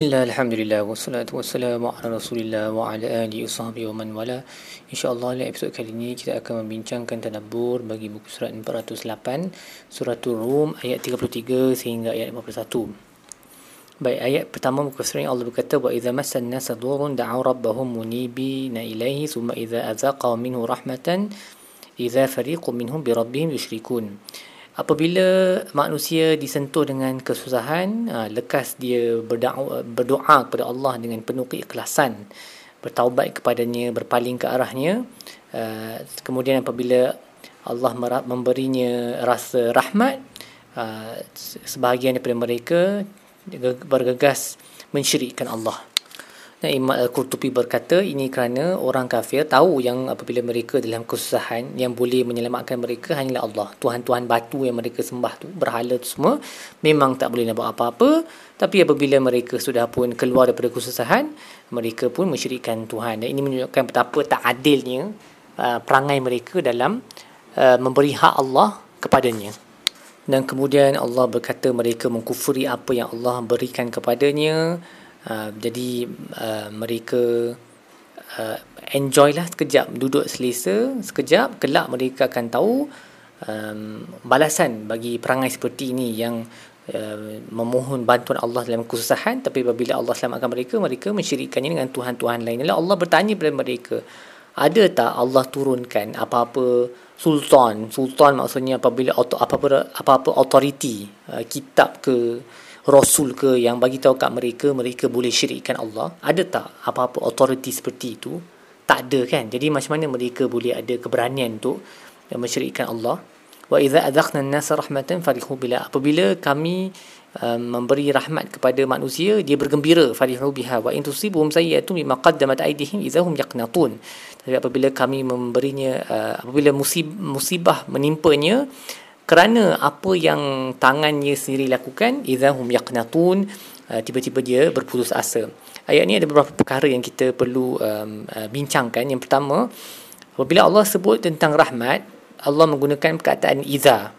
Bismillah, Alhamdulillah, wassalatu wassalamu ala rasulillah wa ala alihi usahbihi wa man wala InsyaAllah dalam episod kali ini kita akan membincangkan tadabur bagi buku surat 408 Suratul Rum ayat 33 sehingga ayat 51 Baik, ayat pertama buku surat Allah berkata Wa idha massan nasa durun da'aw rabbahum munibina ilaihi Summa idha azaqaw minhu rahmatan Idha fariqum minhum bi rabbihim yushrikun apabila manusia disentuh dengan kesusahan ha, lekas dia berdoa, kepada Allah dengan penuh keikhlasan bertaubat kepadanya berpaling ke arahnya ha, kemudian apabila Allah memberinya rasa rahmat ha, sebahagian daripada mereka bergegas mensyirikkan Allah Imam Al-Qurtubi berkata ini kerana orang kafir tahu yang apabila mereka dalam kesusahan yang boleh menyelamatkan mereka hanyalah Allah. Tuhan-tuhan batu yang mereka sembah tu, berhala tu semua memang tak boleh nak buat apa-apa. Tapi apabila mereka sudah pun keluar daripada kesusahan, mereka pun mensyirikkan Tuhan. Dan ini menunjukkan betapa tak adilnya uh, perangai mereka dalam uh, memberi hak Allah kepadanya. Dan kemudian Allah berkata mereka mengkufuri apa yang Allah berikan kepadanya. Uh, jadi uh, mereka uh, enjoy lah sekejap duduk selesa sekejap kelak mereka akan tahu um, balasan bagi perangai seperti ini yang uh, memohon bantuan Allah dalam kesusahan. Tapi apabila Allah selamatkan mereka mereka mensyirikkannya dengan tuhan-tuhan lain. Lalu Allah bertanya kepada mereka ada tak Allah turunkan apa-apa sultan? Sultan maksudnya apabila apa-apa apa-apa authority uh, kitab ke rasul ke yang bagi tahu kat mereka mereka boleh syirikkan Allah. Ada tak apa-apa authority seperti itu? Tak ada kan? Jadi macam mana mereka boleh ada keberanian untuk mensyirikkan Allah? Wa idza adzaqna an-nasa rahmatan farihu bila. Apabila kami um, memberi rahmat kepada manusia dia bergembira. Farihu biha. Wa in tusibhum sayyi'atun bima qaddamat aydihim idza hum yaqnatun. Tapi apabila kami memberinya uh, apabila musib, musibah menimpanya kerana apa yang tangannya sendiri lakukan idahum yaqnatun uh, tiba-tiba dia berputus asa. Ayat ni ada beberapa perkara yang kita perlu um, uh, bincangkan. Yang pertama apabila Allah sebut tentang rahmat Allah menggunakan perkataan idza.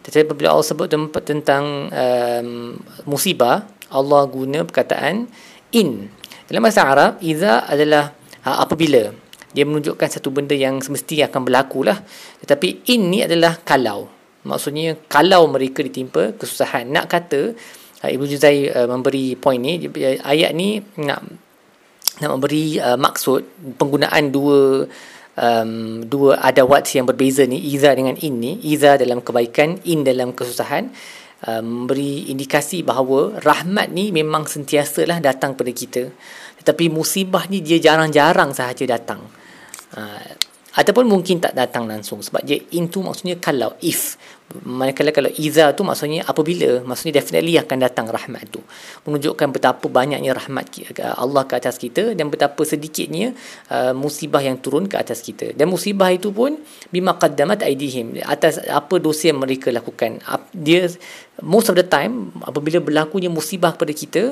Tetapi apabila Allah sebut tentang um, musibah Allah guna perkataan in. Dalam bahasa Arab idza adalah uh, apabila dia menunjukkan satu benda yang semestinya akan berlaku lah. Tetapi in ni adalah kalau Maksudnya kalau mereka ditimpa kesusahan. Nak kata uh, Ibu Juzai uh, memberi poin ni ayat ni nak nak memberi uh, maksud penggunaan dua um, dua adawat yang berbeza ni iza dengan in ni. Iza dalam kebaikan in dalam kesusahan. Uh, memberi indikasi bahawa rahmat ni memang sentiasalah datang pada kita. Tetapi musibah ni dia jarang-jarang sahaja datang. Uh, ataupun mungkin tak datang langsung. Sebab dia in tu maksudnya kalau if. Manakala kalau iza tu maksudnya apabila maksudnya definitely akan datang rahmat tu. Menunjukkan betapa banyaknya rahmat Allah ke atas kita dan betapa sedikitnya uh, musibah yang turun ke atas kita. Dan musibah itu pun bima qaddamat aidihim. Atas apa dosa yang mereka lakukan. Dia most of the time apabila berlakunya musibah kepada kita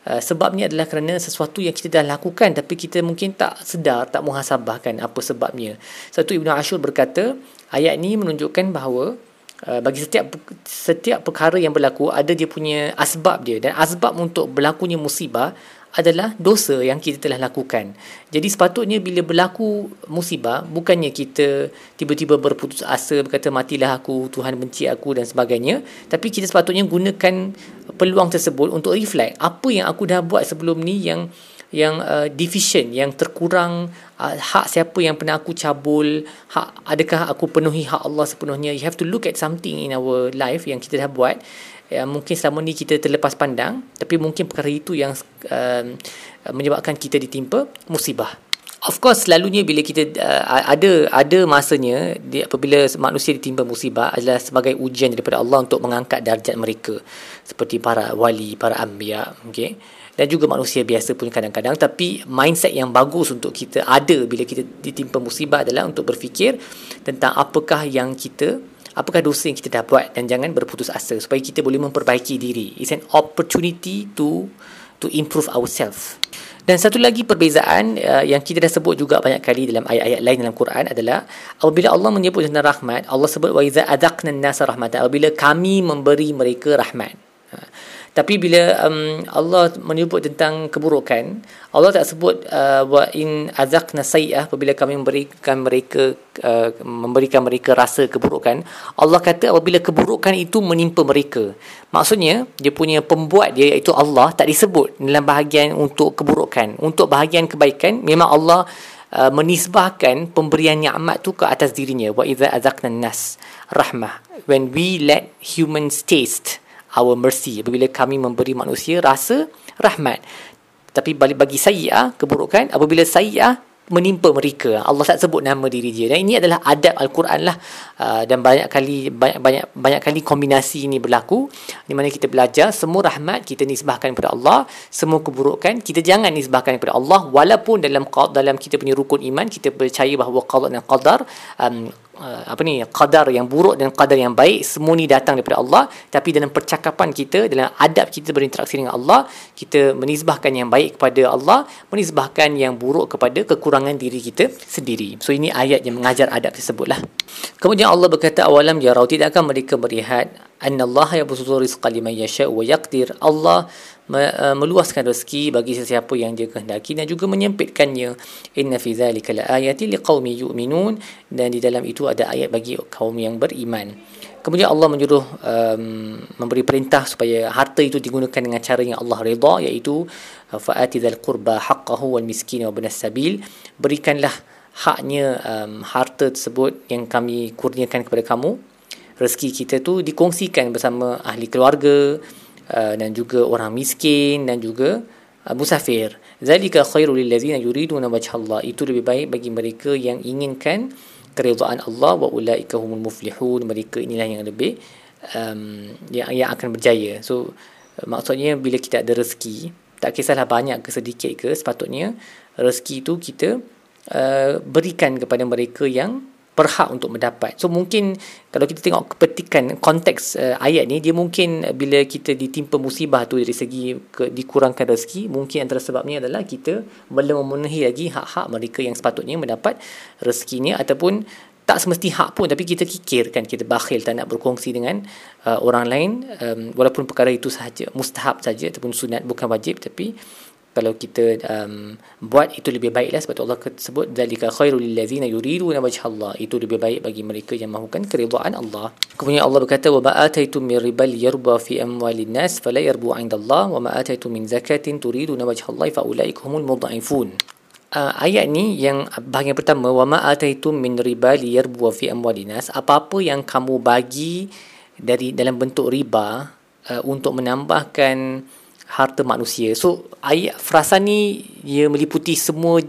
Uh, sebabnya adalah kerana sesuatu yang kita dah lakukan tapi kita mungkin tak sedar, tak muhasabahkan apa sebabnya. Satu Ibnu Ashur berkata, ayat ini menunjukkan bahawa uh, bagi setiap setiap perkara yang berlaku ada dia punya asbab dia dan asbab untuk berlakunya musibah adalah dosa yang kita telah lakukan. Jadi sepatutnya bila berlaku musibah, bukannya kita tiba-tiba berputus asa berkata matilah aku, Tuhan benci aku dan sebagainya, tapi kita sepatutnya gunakan peluang tersebut untuk reflect apa yang aku dah buat sebelum ni yang yang uh, deficient yang terkurang uh, hak siapa yang pernah aku cabul hak adakah aku penuhi hak Allah sepenuhnya. You have to look at something in our life yang kita dah buat. Ya, mungkin selama ni kita terlepas pandang tapi mungkin perkara itu yang uh, menyebabkan kita ditimpa musibah Of course selalunya bila kita uh, ada ada masanya dia, apabila manusia ditimpa musibah adalah sebagai ujian daripada Allah untuk mengangkat darjat mereka. Seperti para wali, para anbiya, okey. Dan juga manusia biasa pun kadang-kadang. Tapi mindset yang bagus untuk kita ada bila kita ditimpa musibah adalah untuk berfikir tentang apakah yang kita apakah dosa yang kita dah buat dan jangan berputus asa supaya kita boleh memperbaiki diri. It's an opportunity to to improve ourselves dan satu lagi perbezaan uh, yang kita dah sebut juga banyak kali dalam ayat-ayat lain dalam Quran adalah apabila Allah menyebut tentang rahmat Allah sebut wa iza adaqna an-nasa rahmatan apabila kami memberi mereka rahmat. Tapi bila um, Allah menyebut tentang keburukan, Allah tak sebut uh, wa in azaqna sayyi'ah apabila kami memberikan mereka uh, memberikan mereka rasa keburukan. Allah kata apabila keburukan itu menimpa mereka. Maksudnya dia punya pembuat dia iaitu Allah tak disebut dalam bahagian untuk keburukan. Untuk bahagian kebaikan memang Allah Uh, menisbahkan pemberian nikmat tu ke atas dirinya wa idza azaqna nas rahmah when we let humans taste our mercy. Apabila kami memberi manusia rasa rahmat. Tapi balik bagi sayyi'ah keburukan apabila sayyi'ah menimpa mereka Allah tak sebut nama diri dia. Dan ini adalah adab al-Quran lah. Uh, dan banyak kali banyak banyak banyak kali kombinasi ini berlaku. Di mana kita belajar semua rahmat kita nisbahkan kepada Allah semua keburukan kita jangan nisbahkan kepada Allah. Walaupun dalam dalam kita punya rukun iman kita percaya bahawa qada dan qadar um, apa ni qadar yang buruk dan qadar yang baik semua ni datang daripada Allah. Tapi dalam percakapan kita dalam adab kita berinteraksi dengan Allah kita menisbahkan yang baik kepada Allah menisbahkan yang buruk kepada kekurangan diri kita sendiri. So ini ayat yang mengajar adab tersebutlah. Kemudian Allah berkata awalam yarau tidak akan mereka melihat annallaha yabsutu rizqa liman yasha wa yaqdir. Allah uh, meluaskan rezeki bagi sesiapa yang dia kehendaki dan juga menyempitkannya. Inna fi zalika laayati liqaumin yu'minun. Dan di dalam itu ada ayat bagi kaum yang beriman. Kemudian Allah menyuruh um, memberi perintah supaya harta itu digunakan dengan cara yang Allah redha iaitu uh, fa'ati dzal qurba haqqahu wal miskin wa ibnas sabil. Berikanlah haknya um, harta tersebut yang kami kurniakan kepada kamu rezeki kita tu dikongsikan bersama ahli keluarga uh, dan juga orang miskin dan juga uh, musafir. Zalika khairul lil ladzina yuriduna wajha Allah. Itu lebih baik bagi mereka yang inginkan keridhaan Allah wa ulaika humul muflihun. Mereka inilah yang lebih um, yang yang akan berjaya. So uh, maksudnya bila kita ada rezeki, tak kisahlah banyak ke sedikit ke, sepatutnya rezeki itu kita uh, berikan kepada mereka yang berhak untuk mendapat. So mungkin kalau kita tengok kepetikan konteks uh, ayat ni dia mungkin bila kita ditimpa musibah tu dari segi ke, dikurangkan rezeki mungkin antara sebabnya adalah kita belum memenuhi lagi hak-hak mereka yang sepatutnya mendapat rezekinya ataupun tak semesti hak pun tapi kita kikirkan kita bakhil tak nak berkongsi dengan uh, orang lain um, walaupun perkara itu sahaja mustahab saja ataupun sunat bukan wajib tapi kalau kita um, buat itu lebih baiklah. Sebab Allah sebut zalika khairul lil ladzina yuriduna wajha Allah. Itu lebih baik bagi mereka yang mahukan keridhaan Allah. Kemudian Allah berkata wa ma ataitum min ribal yarba fi amwalin nas fala yarbu 'inda Allah wa ma ataitum min zakatin turiduna wajha Allah fa ulaika humul mudha'ifun. Uh, ayat ni yang bahagian pertama wa ma ataitum min ribal yarbu fi amwalin nas. Apa-apa yang kamu bagi dari dalam bentuk riba uh, untuk menambahkan harta manusia. So ayat frasa ni ia meliputi semua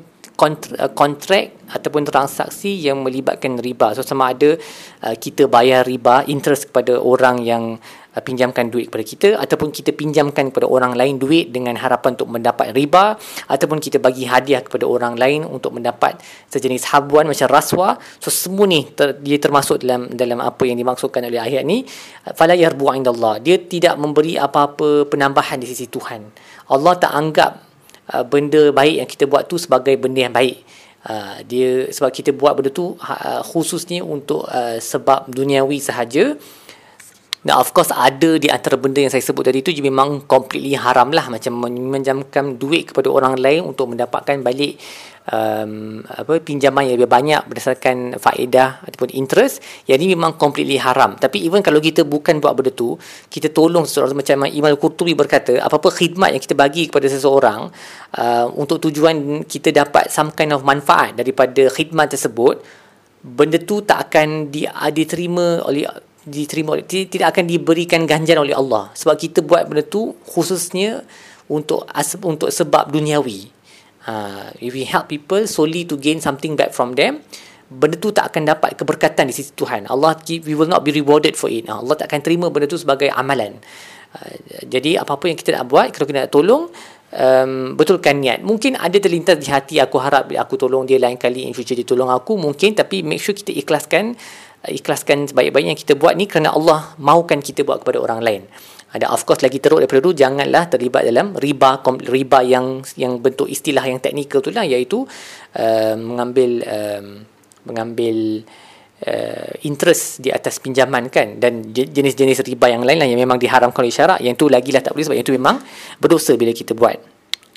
kontrak ataupun transaksi yang melibatkan riba. So sama ada uh, kita bayar riba interest kepada orang yang Uh, pinjamkan duit kepada kita ataupun kita pinjamkan kepada orang lain duit dengan harapan untuk mendapat riba ataupun kita bagi hadiah kepada orang lain untuk mendapat sejenis habuan macam raswa so semua ni ter, dia termasuk dalam dalam apa yang dimaksudkan oleh ayat ni. Fala yarbu indallah. Dia tidak memberi apa-apa penambahan di sisi Tuhan. Allah tak anggap uh, benda baik yang kita buat tu sebagai benda yang baik. Uh, dia sebab kita buat benda tu uh, khususnya untuk uh, sebab duniawi sahaja dan of course ada di antara benda yang saya sebut tadi tu memang completely haram lah. Macam meminjamkan duit kepada orang lain untuk mendapatkan balik um, apa pinjaman yang lebih banyak berdasarkan faedah ataupun interest yang ni memang completely haram. Tapi even kalau kita bukan buat benda tu kita tolong seseorang macam Imam Qurtubi berkata apa-apa khidmat yang kita bagi kepada seseorang uh, untuk tujuan kita dapat some kind of manfaat daripada khidmat tersebut benda tu tak akan di, diterima oleh diterima oleh tidak akan diberikan ganjaran oleh Allah. Sebab kita buat benda tu khususnya untuk untuk sebab duniawi. Uh, if we help people solely to gain something back from them benda tu tak akan dapat keberkatan di sisi Tuhan. Allah we will not be rewarded for it. Allah tak akan terima benda tu sebagai amalan. Uh, jadi apa-apa yang kita nak buat kalau kita nak tolong. Um, betulkan niat. Mungkin ada terlintas di hati aku harap aku tolong dia lain kali in future dia tolong aku mungkin. Tapi make sure kita ikhlaskan ikhlaskan sebaik-baiknya yang kita buat ni kerana Allah mahukan kita buat kepada orang lain. Ada of course lagi teruk daripada itu janganlah terlibat dalam riba riba yang yang bentuk istilah yang teknikal tu lah iaitu uh, mengambil um, mengambil uh, interest di atas pinjaman kan dan jenis-jenis riba yang lain lah yang memang diharamkan oleh syarak yang tu lagi lah tak boleh sebab yang tu memang berdosa bila kita buat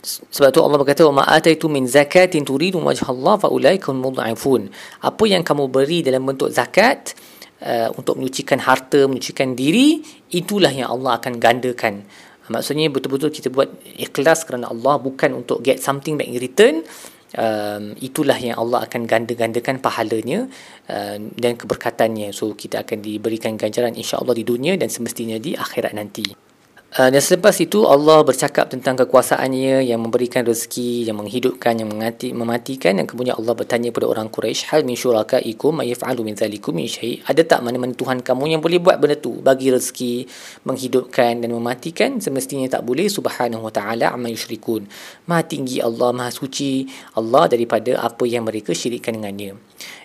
sebab tu Allah berkata wa ma'ataitu min zakatin turidu wajha Allah fa ulaika mudha'ifun apa yang kamu beri dalam bentuk zakat uh, untuk menyucikan harta menyucikan diri itulah yang Allah akan gandakan. Maksudnya betul-betul kita buat ikhlas kerana Allah bukan untuk get something back in return. Um, itulah yang Allah akan ganda-gandakan pahalanya uh, dan keberkatannya. So kita akan diberikan ganjaran insya-Allah di dunia dan semestinya di akhirat nanti Uh, dan selepas itu Allah bercakap tentang kekuasaannya yang memberikan rezeki, yang menghidupkan, yang mengati, mematikan dan kemudian Allah bertanya kepada orang Quraisy, "Hal min syurakaikum may yaf'alu min zalikum min syai'?" Ada tak mana-mana Tuhan kamu yang boleh buat benda tu, bagi rezeki, menghidupkan dan mematikan? Semestinya tak boleh subhanahu wa ta'ala amma yusyrikun. Maha tinggi Allah, maha suci Allah daripada apa yang mereka syirikkan dengannya.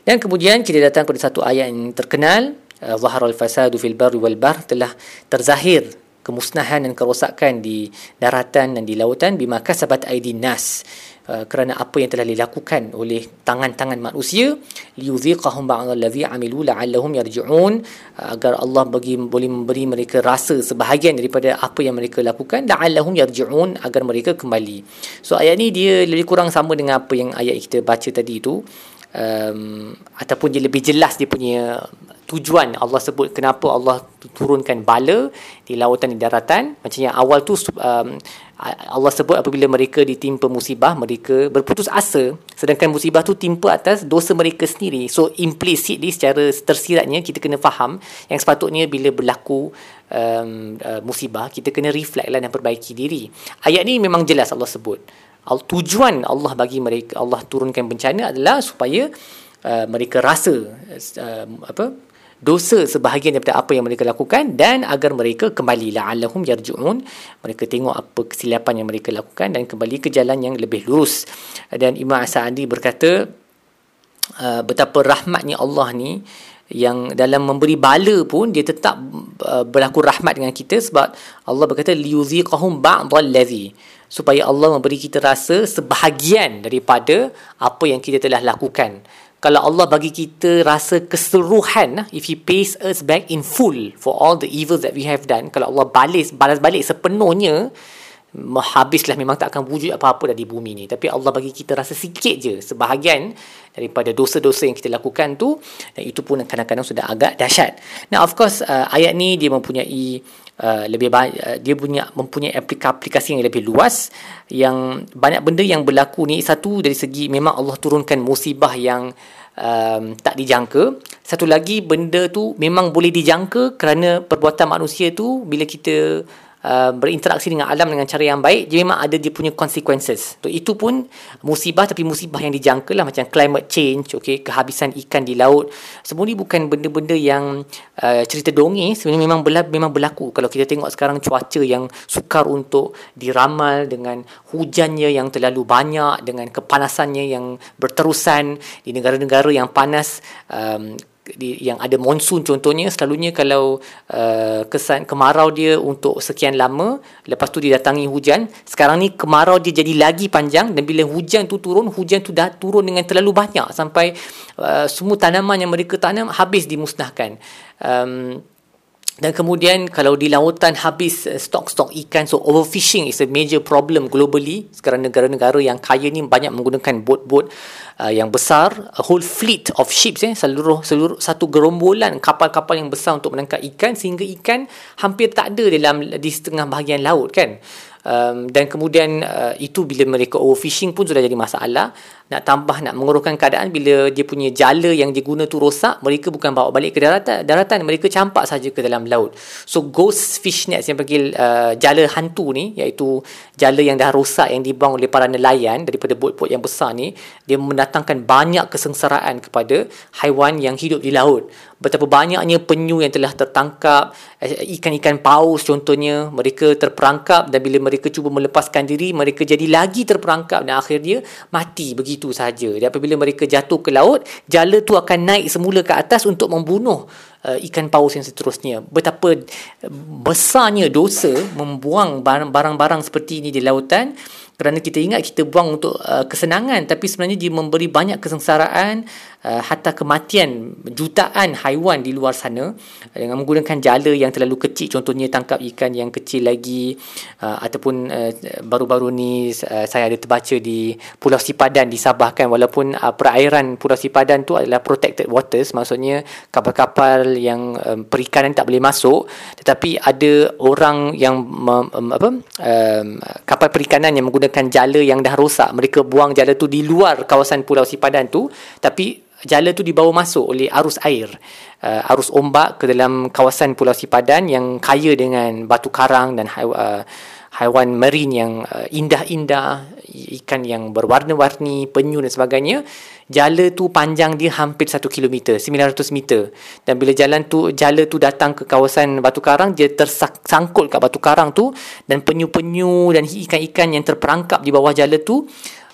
Dan kemudian kita datang pada satu ayat yang terkenal, Zahar al-fasadu fil barri wal bahr telah terzahir kemusnahan dan kerosakan di daratan dan di lautan bima kasabat aidin nas. Uh, kerana apa yang telah dilakukan oleh tangan-tangan manusia liyuziqahum ba'dallazi amilu la'allahum yarji'un uh, agar Allah bagi boleh memberi mereka rasa sebahagian daripada apa yang mereka lakukan la'allahum yarji'un agar mereka kembali. So ayat ni dia lebih kurang sama dengan apa yang ayat kita baca tadi itu um, ataupun dia lebih jelas dia punya tujuan Allah sebut kenapa Allah turunkan bala di lautan di daratan. Macam yang awal tu um, Allah sebut apabila mereka ditimpa musibah mereka berputus asa. Sedangkan musibah tu timpa atas dosa mereka sendiri. So implicitly secara tersiratnya kita kena faham yang sepatutnya bila berlaku um, uh, musibah kita kena reflect lah dan perbaiki diri. Ayat ni memang jelas Allah sebut tujuan Allah bagi mereka Allah turunkan bencana adalah supaya uh, mereka rasa uh, apa dosa sebahagian daripada apa yang mereka lakukan dan agar mereka kembali. La'allahum yarji'un. Mereka tengok apa kesilapan yang mereka lakukan dan kembali ke jalan yang lebih lurus. Dan Imam Sa'adi berkata uh, betapa rahmatnya Allah ni yang dalam memberi bala pun dia tetap uh, berlaku rahmat dengan kita sebab Allah berkata liyuziqahum ba'dallazi supaya Allah memberi kita rasa sebahagian daripada apa yang kita telah lakukan. Kalau Allah bagi kita rasa keseluruhan if he pays us back in full for all the evils that we have done kalau Allah balas balas balik sepenuhnya habislah memang tak akan wujud apa-apa dah di bumi ni. Tapi Allah bagi kita rasa sikit je sebahagian daripada dosa-dosa yang kita lakukan tu dan itu pun kadang-kadang sudah agak dahsyat. Now of course uh, ayat ni dia mempunyai uh, lebih banyak uh, dia punya mempunyai aplikasi yang lebih luas yang banyak benda yang berlaku ni satu dari segi memang Allah turunkan musibah yang um, tak dijangka. Satu lagi benda tu memang boleh dijangka kerana perbuatan manusia tu bila kita Uh, berinteraksi dengan alam dengan cara yang baik dia memang ada dia punya consequences. So, itu pun musibah tapi musibah yang dijangka lah macam climate change okay, kehabisan ikan di laut. Semua ni bukan benda-benda yang uh, cerita dongeng sebenarnya memang berlaku, memang berlaku. Kalau kita tengok sekarang cuaca yang sukar untuk diramal dengan hujannya yang terlalu banyak dengan kepanasannya yang berterusan di negara-negara yang panas um, di, yang ada monsun contohnya selalunya kalau uh, kesan kemarau dia untuk sekian lama lepas tu didatangi hujan sekarang ni kemarau dia jadi lagi panjang dan bila hujan tu turun hujan tu dah turun dengan terlalu banyak sampai uh, semua tanaman yang mereka tanam habis dimusnahkan. Um, dan kemudian kalau di lautan habis uh, stok-stok ikan so overfishing is a major problem globally. Sekarang negara-negara yang kaya ni banyak menggunakan bot-bot uh, yang besar. A whole fleet of ships eh seluruh seluruh satu gerombolan kapal-kapal yang besar untuk menangkap ikan sehingga ikan hampir tak ada dalam di setengah bahagian laut kan um, dan kemudian uh, itu bila mereka overfishing pun sudah jadi masalah. Nak tambah nak menguruhkan keadaan bila dia punya jala yang dia guna tu rosak mereka bukan bawa balik ke daratan daratan mereka campak saja ke dalam laut. So ghost fish nets yang panggil uh, jala hantu ni iaitu jala yang dah rosak yang dibuang oleh para nelayan daripada bot-bot yang besar ni dia mendatangkan banyak kesengsaraan kepada haiwan yang hidup di laut. Betapa banyaknya penyu yang telah tertangkap ikan-ikan paus contohnya mereka terperangkap dan bila mereka cuba melepaskan diri mereka jadi lagi terperangkap dan akhir dia mati begitu itu saja. Dan apabila mereka jatuh ke laut, jala tu akan naik semula ke atas untuk membunuh uh, ikan paus yang seterusnya. Betapa besarnya dosa membuang barang-barang seperti ini di lautan kerana kita ingat kita buang untuk uh, kesenangan tapi sebenarnya dia memberi banyak kesengsaraan uh, hatta kematian jutaan haiwan di luar sana uh, dengan menggunakan jala yang terlalu kecil contohnya tangkap ikan yang kecil lagi uh, ataupun uh, baru-baru ni uh, saya ada terbaca di Pulau Sipadan di Sabah kan walaupun uh, perairan Pulau Sipadan tu adalah protected waters maksudnya kapal-kapal yang um, perikanan tak boleh masuk tetapi ada orang yang um, apa um, kapal perikanan yang menggunakan jala yang dah rosak mereka buang jala tu di luar kawasan pulau Sipadan tu tapi jala tu dibawa masuk oleh arus air uh, arus ombak ke dalam kawasan pulau Sipadan yang kaya dengan batu karang dan uh, haiwan marine yang uh, indah-indah, ikan yang berwarna-warni, penyu dan sebagainya. Jala tu panjang dia hampir 1 km, 900 meter. Dan bila jalan tu jala tu datang ke kawasan Batu Karang, dia tersangkut kat Batu Karang tu dan penyu-penyu dan ikan-ikan yang terperangkap di bawah jala tu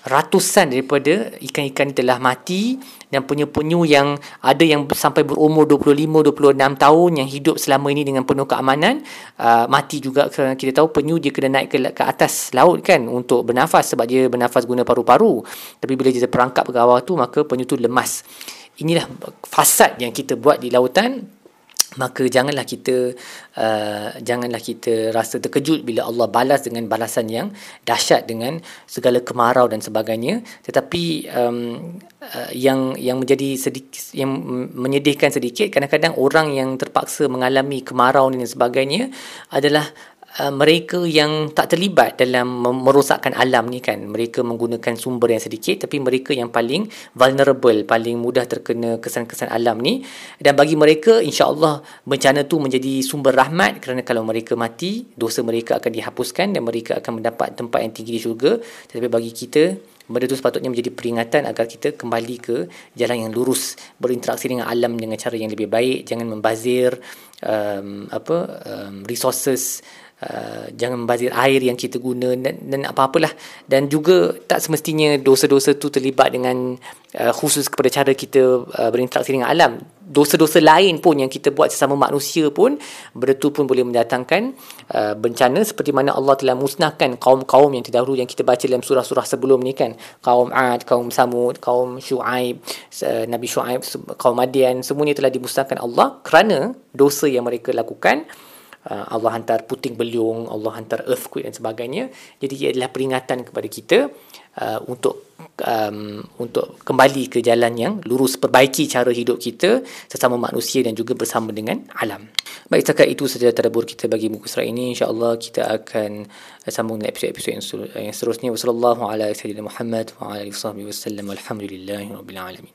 ratusan daripada ikan-ikan telah mati dan penyu-penyu yang ada yang sampai berumur 25-26 tahun yang hidup selama ini dengan penuh keamanan uh, mati juga kerana kita tahu penyu dia kena naik ke, ke atas laut kan untuk bernafas sebab dia bernafas guna paru-paru. Tapi bila dia terperangkap ke bawah tu maka penyu tu lemas. Inilah fasad yang kita buat di lautan maka janganlah kita uh, janganlah kita rasa terkejut bila Allah balas dengan balasan yang dahsyat dengan segala kemarau dan sebagainya. Tetapi um, uh, yang yang menjadi sedikit yang menyedihkan sedikit kadang-kadang orang yang terpaksa mengalami kemarau dan sebagainya adalah Uh, mereka yang tak terlibat dalam merosakkan alam ni kan. Mereka menggunakan sumber yang sedikit tapi mereka yang paling vulnerable paling mudah terkena kesan-kesan alam ni. Dan bagi mereka insya-Allah bencana tu menjadi sumber rahmat kerana kalau mereka mati dosa mereka akan dihapuskan dan mereka akan mendapat tempat yang tinggi di syurga. Tetapi bagi kita benda tu sepatutnya menjadi peringatan agar kita kembali ke jalan yang lurus berinteraksi dengan alam dengan cara yang lebih baik. Jangan membazir um, apa um, resources Uh, jangan membazir air yang kita guna dan, dan apa-apalah. Dan juga tak semestinya dosa-dosa tu terlibat dengan uh, khusus kepada cara kita uh, berinteraksi dengan alam. Dosa-dosa lain pun yang kita buat sesama manusia pun benda tu pun boleh mendatangkan uh, bencana seperti mana Allah telah musnahkan kaum-kaum yang terdahulu yang kita baca dalam surah-surah sebelum ni kan. Kaum Ad, kaum Samud, kaum Shu'aib uh, Nabi Shu'aib, kaum Madian semuanya telah dimusnahkan Allah kerana dosa yang mereka lakukan. uh, Allah hantar puting beliung, Allah hantar earthquake dan sebagainya. Jadi ia adalah peringatan kepada kita uh, untuk um, untuk kembali ke jalan yang lurus, perbaiki cara hidup kita sesama manusia dan juga bersama dengan alam. Baik, setakat itu saja tadabbur kita bagi muka surat ini. InsyaAllah kita akan sambung dengan episod-episod yang, seterusnya. Wassalamualaikum warahmatullahi wabarakatuh.